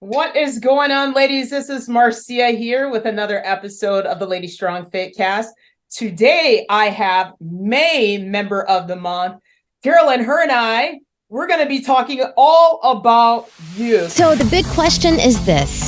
What is going on, ladies? This is Marcia here with another episode of the Lady Strong Fit Cast. Today I have May member of the month, Carolyn. Her and I, we're going to be talking all about you. So the big question is this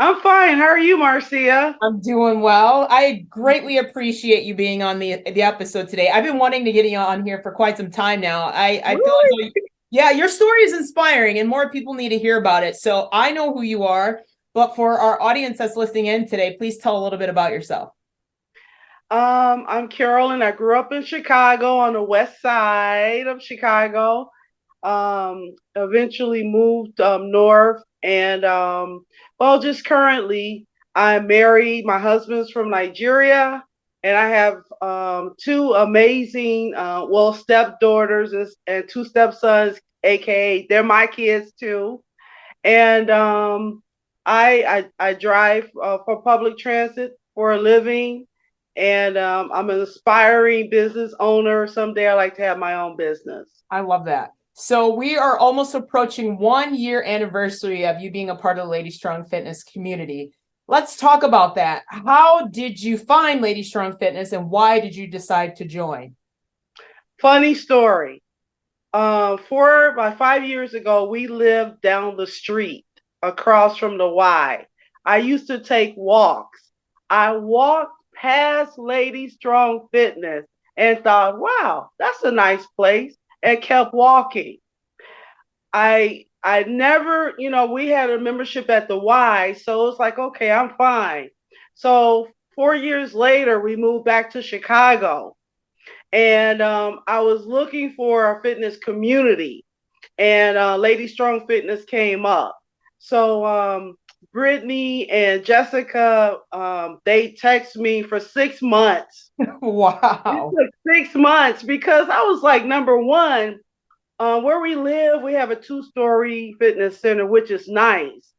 I'm fine. How are you, Marcia? I'm doing well. I greatly appreciate you being on the the episode today. I've been wanting to get you on here for quite some time now. I I feel like yeah, your story is inspiring and more people need to hear about it. So I know who you are, but for our audience that's listening in today, please tell a little bit about yourself. Um, I'm Carolyn. I grew up in Chicago on the west side of Chicago. Um, eventually moved um, north and um, well, just currently, I'm married. My husband's from Nigeria, and I have um, two amazing, uh, well, stepdaughters and, and two stepsons, aka they're my kids too. And um, I, I, I drive uh, for public transit for a living, and um, I'm an aspiring business owner. Someday I like to have my own business. I love that. So we are almost approaching one year anniversary of you being a part of the Lady Strong Fitness community. Let's talk about that. How did you find Lady Strong Fitness and why did you decide to join? Funny story. Uh, four about five years ago, we lived down the street across from the Y. I used to take walks. I walked past Lady Strong Fitness and thought, wow, that's a nice place and kept walking. I I never, you know, we had a membership at the Y, so it's like, okay, I'm fine. So four years later, we moved back to Chicago, and um, I was looking for a fitness community, and uh, Lady Strong Fitness came up. So um, Brittany and Jessica, um, they text me for six months. wow. six months because I was like, number one, uh, where we live, we have a two story fitness center, which is nice.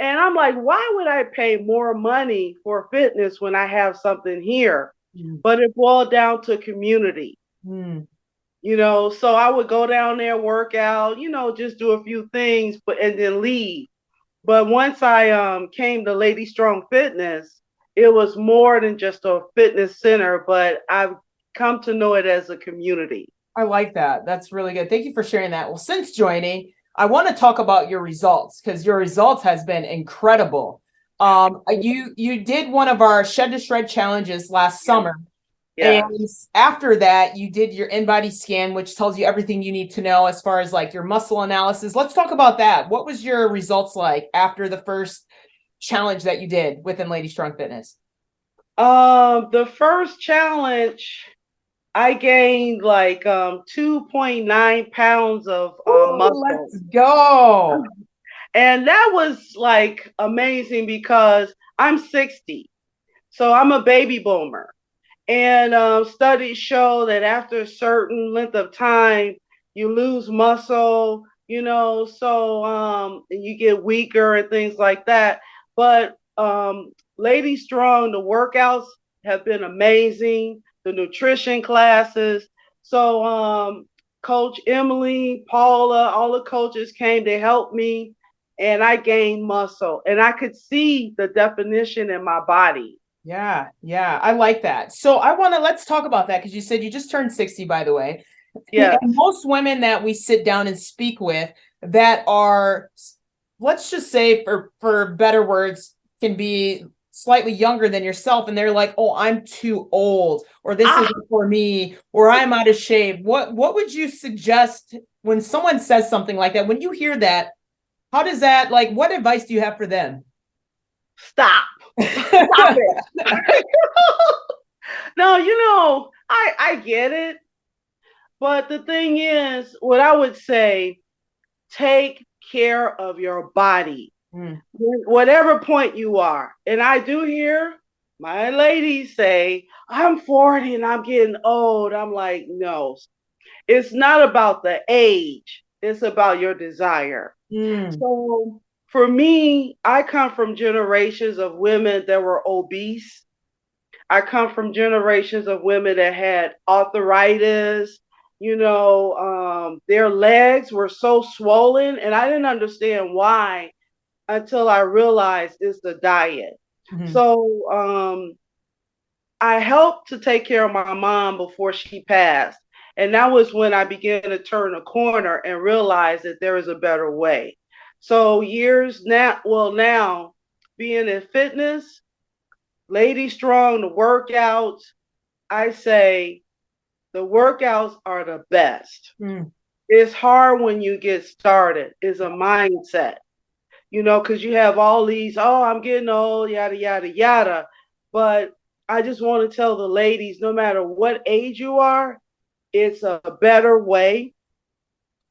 And I'm like, why would I pay more money for fitness when I have something here? Mm. But it boiled down to community. Mm. You know, so I would go down there, work out, you know, just do a few things, but and then leave. But once I um, came to Lady Strong Fitness, it was more than just a fitness center, but I've come to know it as a community. I like that. That's really good. Thank you for sharing that. Well, since joining, I want to talk about your results because your results has been incredible. Um, you you did one of our shed to shred challenges last summer, yeah. And after that, you did your in body scan, which tells you everything you need to know as far as like your muscle analysis. Let's talk about that. What was your results like after the first challenge that you did within Lady Strong Fitness? Um, the first challenge, I gained like um 2.9 pounds of uh, muscle. Let's go. And that was like amazing because I'm 60. So I'm a baby boomer. And um, studies show that after a certain length of time, you lose muscle, you know, so um, you get weaker and things like that. But um, Lady Strong, the workouts have been amazing, the nutrition classes. So, um, Coach Emily, Paula, all the coaches came to help me, and I gained muscle, and I could see the definition in my body. Yeah, yeah, I like that. So I want to let's talk about that because you said you just turned 60, by the way. Yeah. most women that we sit down and speak with that are, let's just say for for better words, can be slightly younger than yourself, and they're like, "Oh, I'm too old," or "This ah. isn't for me," or "I'm out of shape." What what would you suggest when someone says something like that? When you hear that, how does that like? What advice do you have for them? Stop Stop it. no, you know, I I get it. But the thing is, what I would say, take care of your body. Mm. Whatever point you are. And I do hear my ladies say, I'm 40 and I'm getting old. I'm like, no, it's not about the age, it's about your desire. Mm. So for me, I come from generations of women that were obese. I come from generations of women that had arthritis. You know, um, their legs were so swollen, and I didn't understand why until I realized it's the diet. Mm-hmm. So um, I helped to take care of my mom before she passed. And that was when I began to turn a corner and realize that there is a better way. So years now, well, now being in fitness, Lady Strong, the workouts, I say the workouts are the best. Mm. It's hard when you get started. It's a mindset, you know, because you have all these, oh, I'm getting old, yada, yada, yada. But I just want to tell the ladies no matter what age you are, it's a better way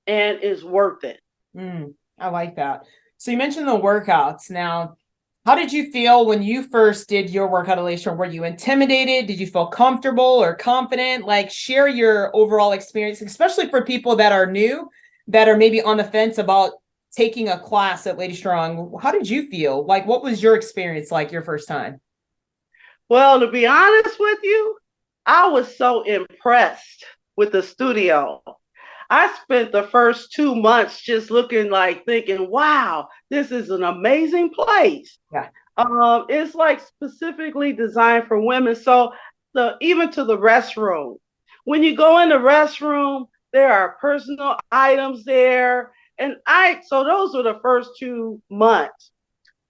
and it's worth it. Mm, I like that. So you mentioned the workouts. Now, how did you feel when you first did your workout, Alicia? Were you intimidated? Did you feel comfortable or confident? Like, share your overall experience, especially for people that are new, that are maybe on the fence about taking a class at Lady Strong. How did you feel? Like, what was your experience like your first time? Well, to be honest with you, I was so impressed with the studio. I spent the first two months just looking like thinking, wow, this is an amazing place. Yeah. Um, it's like specifically designed for women. So the even to the restroom. When you go in the restroom, there are personal items there. And I so those were the first two months.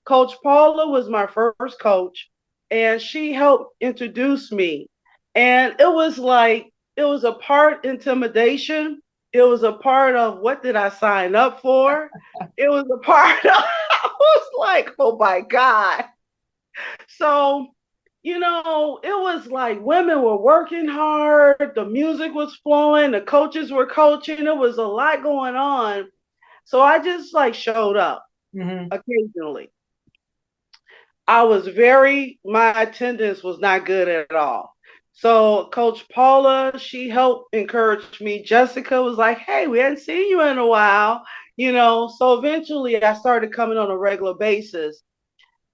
Coach Paula was my first coach, and she helped introduce me. And it was like it was a part intimidation. It was a part of what did I sign up for? it was a part of, I was like, oh my God. So, you know, it was like women were working hard, the music was flowing, the coaches were coaching, it was a lot going on. So I just like showed up mm-hmm. occasionally. I was very, my attendance was not good at all. So Coach Paula, she helped encourage me. Jessica was like, "Hey, we hadn't seen you in a while," you know. So eventually, I started coming on a regular basis,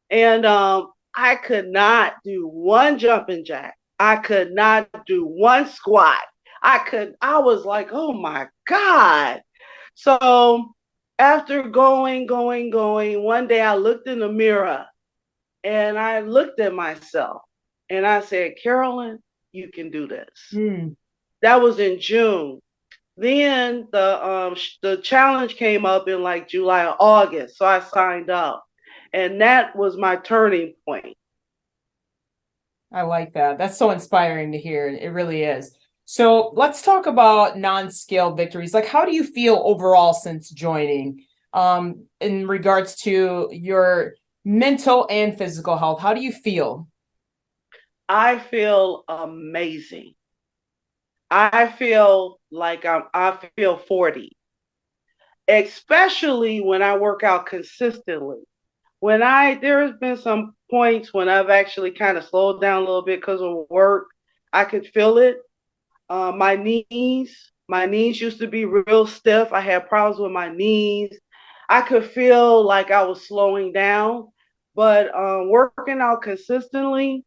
and um, I could not do one jumping jack. I could not do one squat. I could. I was like, "Oh my god!" So after going, going, going, one day I looked in the mirror, and I looked at myself, and I said, "Carolyn." You can do this. Mm. That was in June. Then the um the challenge came up in like July or August, so I signed up, and that was my turning point. I like that. That's so inspiring to hear. It really is. So let's talk about non-scale victories. Like, how do you feel overall since joining? Um, in regards to your mental and physical health, how do you feel? I feel amazing. I feel like I'm I feel 40. Especially when I work out consistently. When I there's been some points when I've actually kind of slowed down a little bit because of work. I could feel it. Uh, my knees, my knees used to be real stiff. I had problems with my knees. I could feel like I was slowing down, but um, working out consistently,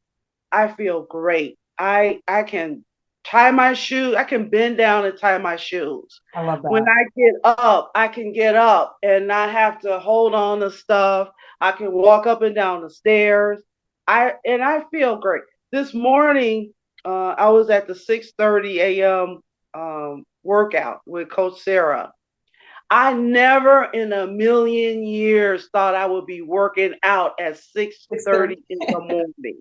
I feel great. I I can tie my shoe. I can bend down and tie my shoes. I love that. When I get up, I can get up and not have to hold on to stuff. I can walk up and down the stairs. I and I feel great. This morning, uh, I was at the 6:30 a.m. Um, workout with Coach Sarah. I never in a million years thought I would be working out at 6:30 in the morning.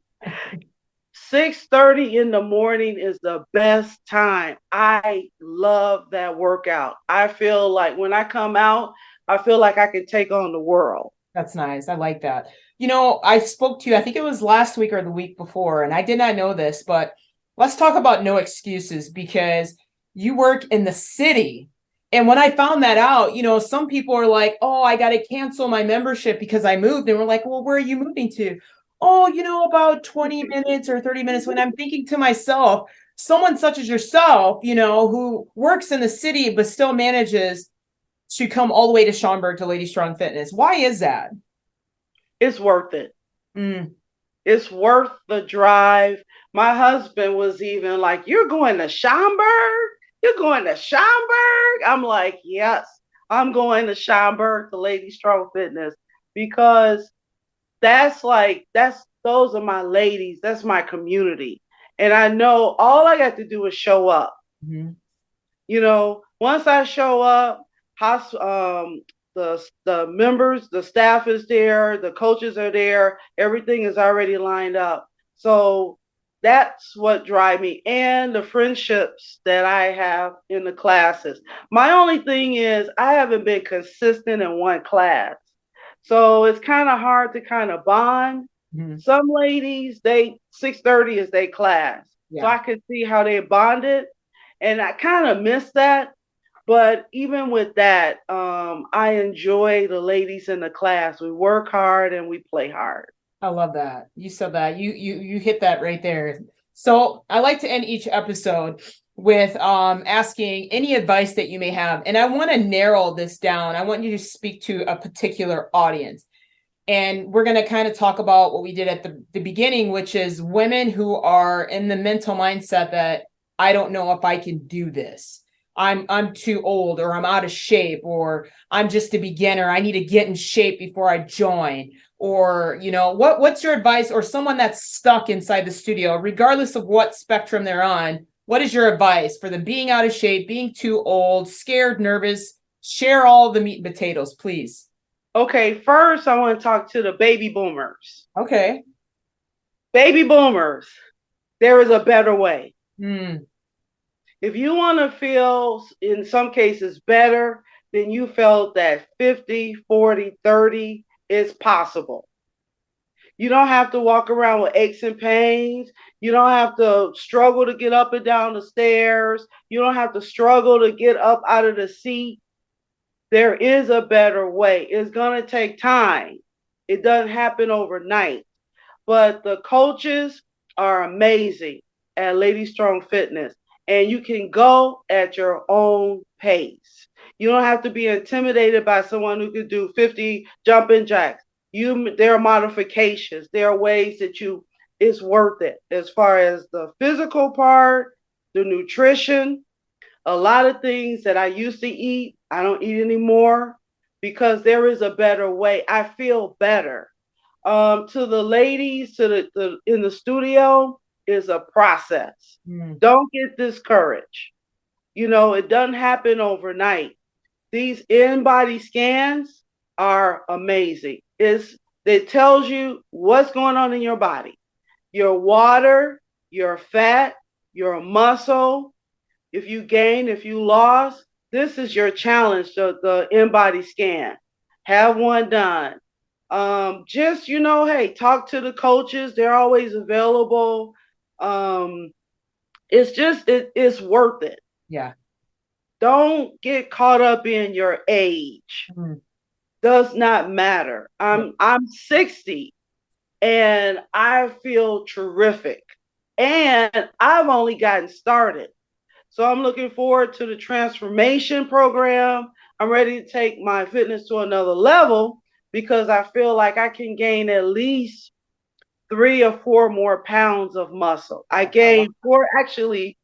6:30 in the morning is the best time. I love that workout. I feel like when I come out, I feel like I can take on the world. That's nice. I like that. You know, I spoke to you, I think it was last week or the week before, and I did not know this, but let's talk about no excuses because you work in the city. And when I found that out, you know, some people are like, oh, I got to cancel my membership because I moved. And we're like, well, where are you moving to? Oh, you know, about 20 minutes or 30 minutes when I'm thinking to myself, someone such as yourself, you know, who works in the city but still manages to come all the way to Schaumburg to Lady Strong Fitness. Why is that? It's worth it. Mm. It's worth the drive. My husband was even like, You're going to Schaumburg? You're going to Schaumburg? I'm like, Yes, I'm going to Schaumburg to Lady Strong Fitness because that's like, that's those are my ladies. That's my community. And I know all I got to do is show up. Mm-hmm. You know, once I show up, um, the the members, the staff is there, the coaches are there, everything is already lined up. So that's what drive me and the friendships that I have in the classes. My only thing is I haven't been consistent in one class. So it's kind of hard to kind of bond. Mm-hmm. Some ladies, they 6:30 is their class. Yeah. So I can see how they bonded. And I kind of miss that but even with that, um, I enjoy the ladies in the class. We work hard and we play hard. I love that. You said that. You you you hit that right there. So I like to end each episode with um, asking any advice that you may have. And I want to narrow this down. I want you to speak to a particular audience. And we're going to kind of talk about what we did at the, the beginning, which is women who are in the mental mindset that I don't know if I can do this. I'm I'm too old or I'm out of shape or I'm just a beginner. I need to get in shape before I join. Or, you know, what what's your advice or someone that's stuck inside the studio regardless of what spectrum they're on? What is your advice for them being out of shape, being too old, scared, nervous? Share all the meat and potatoes, please. Okay, first I want to talk to the baby boomers. Okay. Baby boomers, there is a better way. Hmm if you want to feel in some cases better, then you felt that 50, 40, 30 is possible. You don't have to walk around with aches and pains. You don't have to struggle to get up and down the stairs. You don't have to struggle to get up out of the seat. There is a better way. It's going to take time. It doesn't happen overnight. But the coaches are amazing at Lady Strong Fitness and you can go at your own pace. You don't have to be intimidated by someone who could do 50 jumping jacks. You there are modifications. There are ways that you it's worth it as far as the physical part, the nutrition, a lot of things that I used to eat, I don't eat anymore because there is a better way. I feel better. Um, to the ladies, to the, the in the studio, is a process. Mm. Don't get discouraged. You know, it doesn't happen overnight. These in-body scans are amazing. It's it tells you what's going on in your body. Your water, your fat, your muscle, if you gain, if you lost, this is your challenge, the, the in-body scan. Have one done. Um, just you know, hey, talk to the coaches. They're always available um it's just it, it's worth it yeah don't get caught up in your age mm-hmm. Does not matter. I'm i'm 60 and i feel terrific. And i've only gotten started. So i'm looking forward to the transformation program. I'm ready to take my fitness to another level because i feel like i can gain at least three or four more pounds of muscle. I gained four, actually,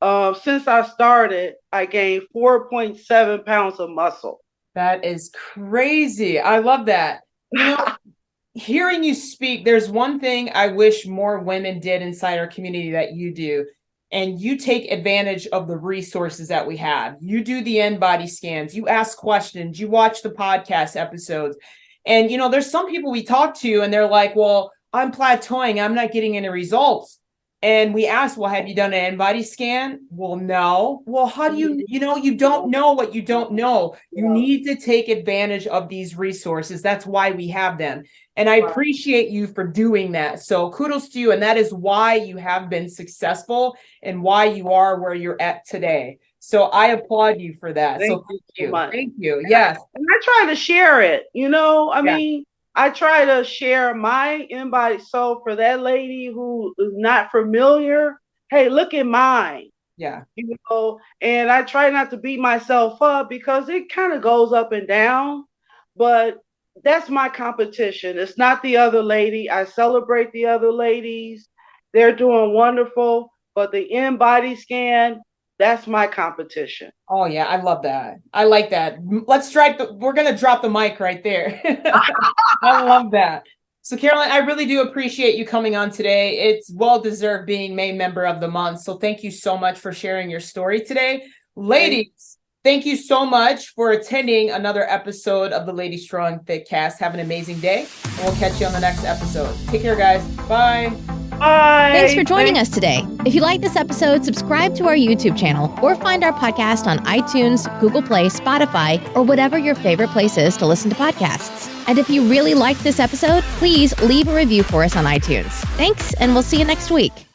uh, since I started, I gained 4.7 pounds of muscle. That is crazy. I love that. You know, hearing you speak, there's one thing I wish more women did inside our community that you do. And you take advantage of the resources that we have. You do the in-body scans, you ask questions, you watch the podcast episodes. And, you know, there's some people we talk to and they're like, well, I'm plateauing. I'm not getting any results. And we asked, well, have you done an in-body scan? Well, no. Well, how do you, you know, you don't know what you don't know. You need to take advantage of these resources. That's why we have them. And I appreciate you for doing that. So kudos to you. And that is why you have been successful and why you are where you're at today. So I applaud you for that. Thank so thank you. you. Thank you. Yes. And I try to share it. You know, I yeah. mean, I try to share my InBody. So for that lady who is not familiar, hey, look at mine. Yeah. You know, and I try not to beat myself up because it kind of goes up and down, but that's my competition. It's not the other lady. I celebrate the other ladies. They're doing wonderful, but the in body scan, that's my competition. Oh yeah, I love that. I like that. Let's strike the we're gonna drop the mic right there. I love that. So Carolyn, I really do appreciate you coming on today. It's well deserved being May member of the month. So thank you so much for sharing your story today. Ladies, thank you so much for attending another episode of the Lady Strong Fit Cast. Have an amazing day, and we'll catch you on the next episode. Take care, guys. Bye. Bye. Thanks for joining us today. If you like this episode, subscribe to our YouTube channel or find our podcast on iTunes, Google Play, Spotify, or whatever your favorite place is to listen to podcasts. And if you really liked this episode, please leave a review for us on iTunes. Thanks, and we'll see you next week.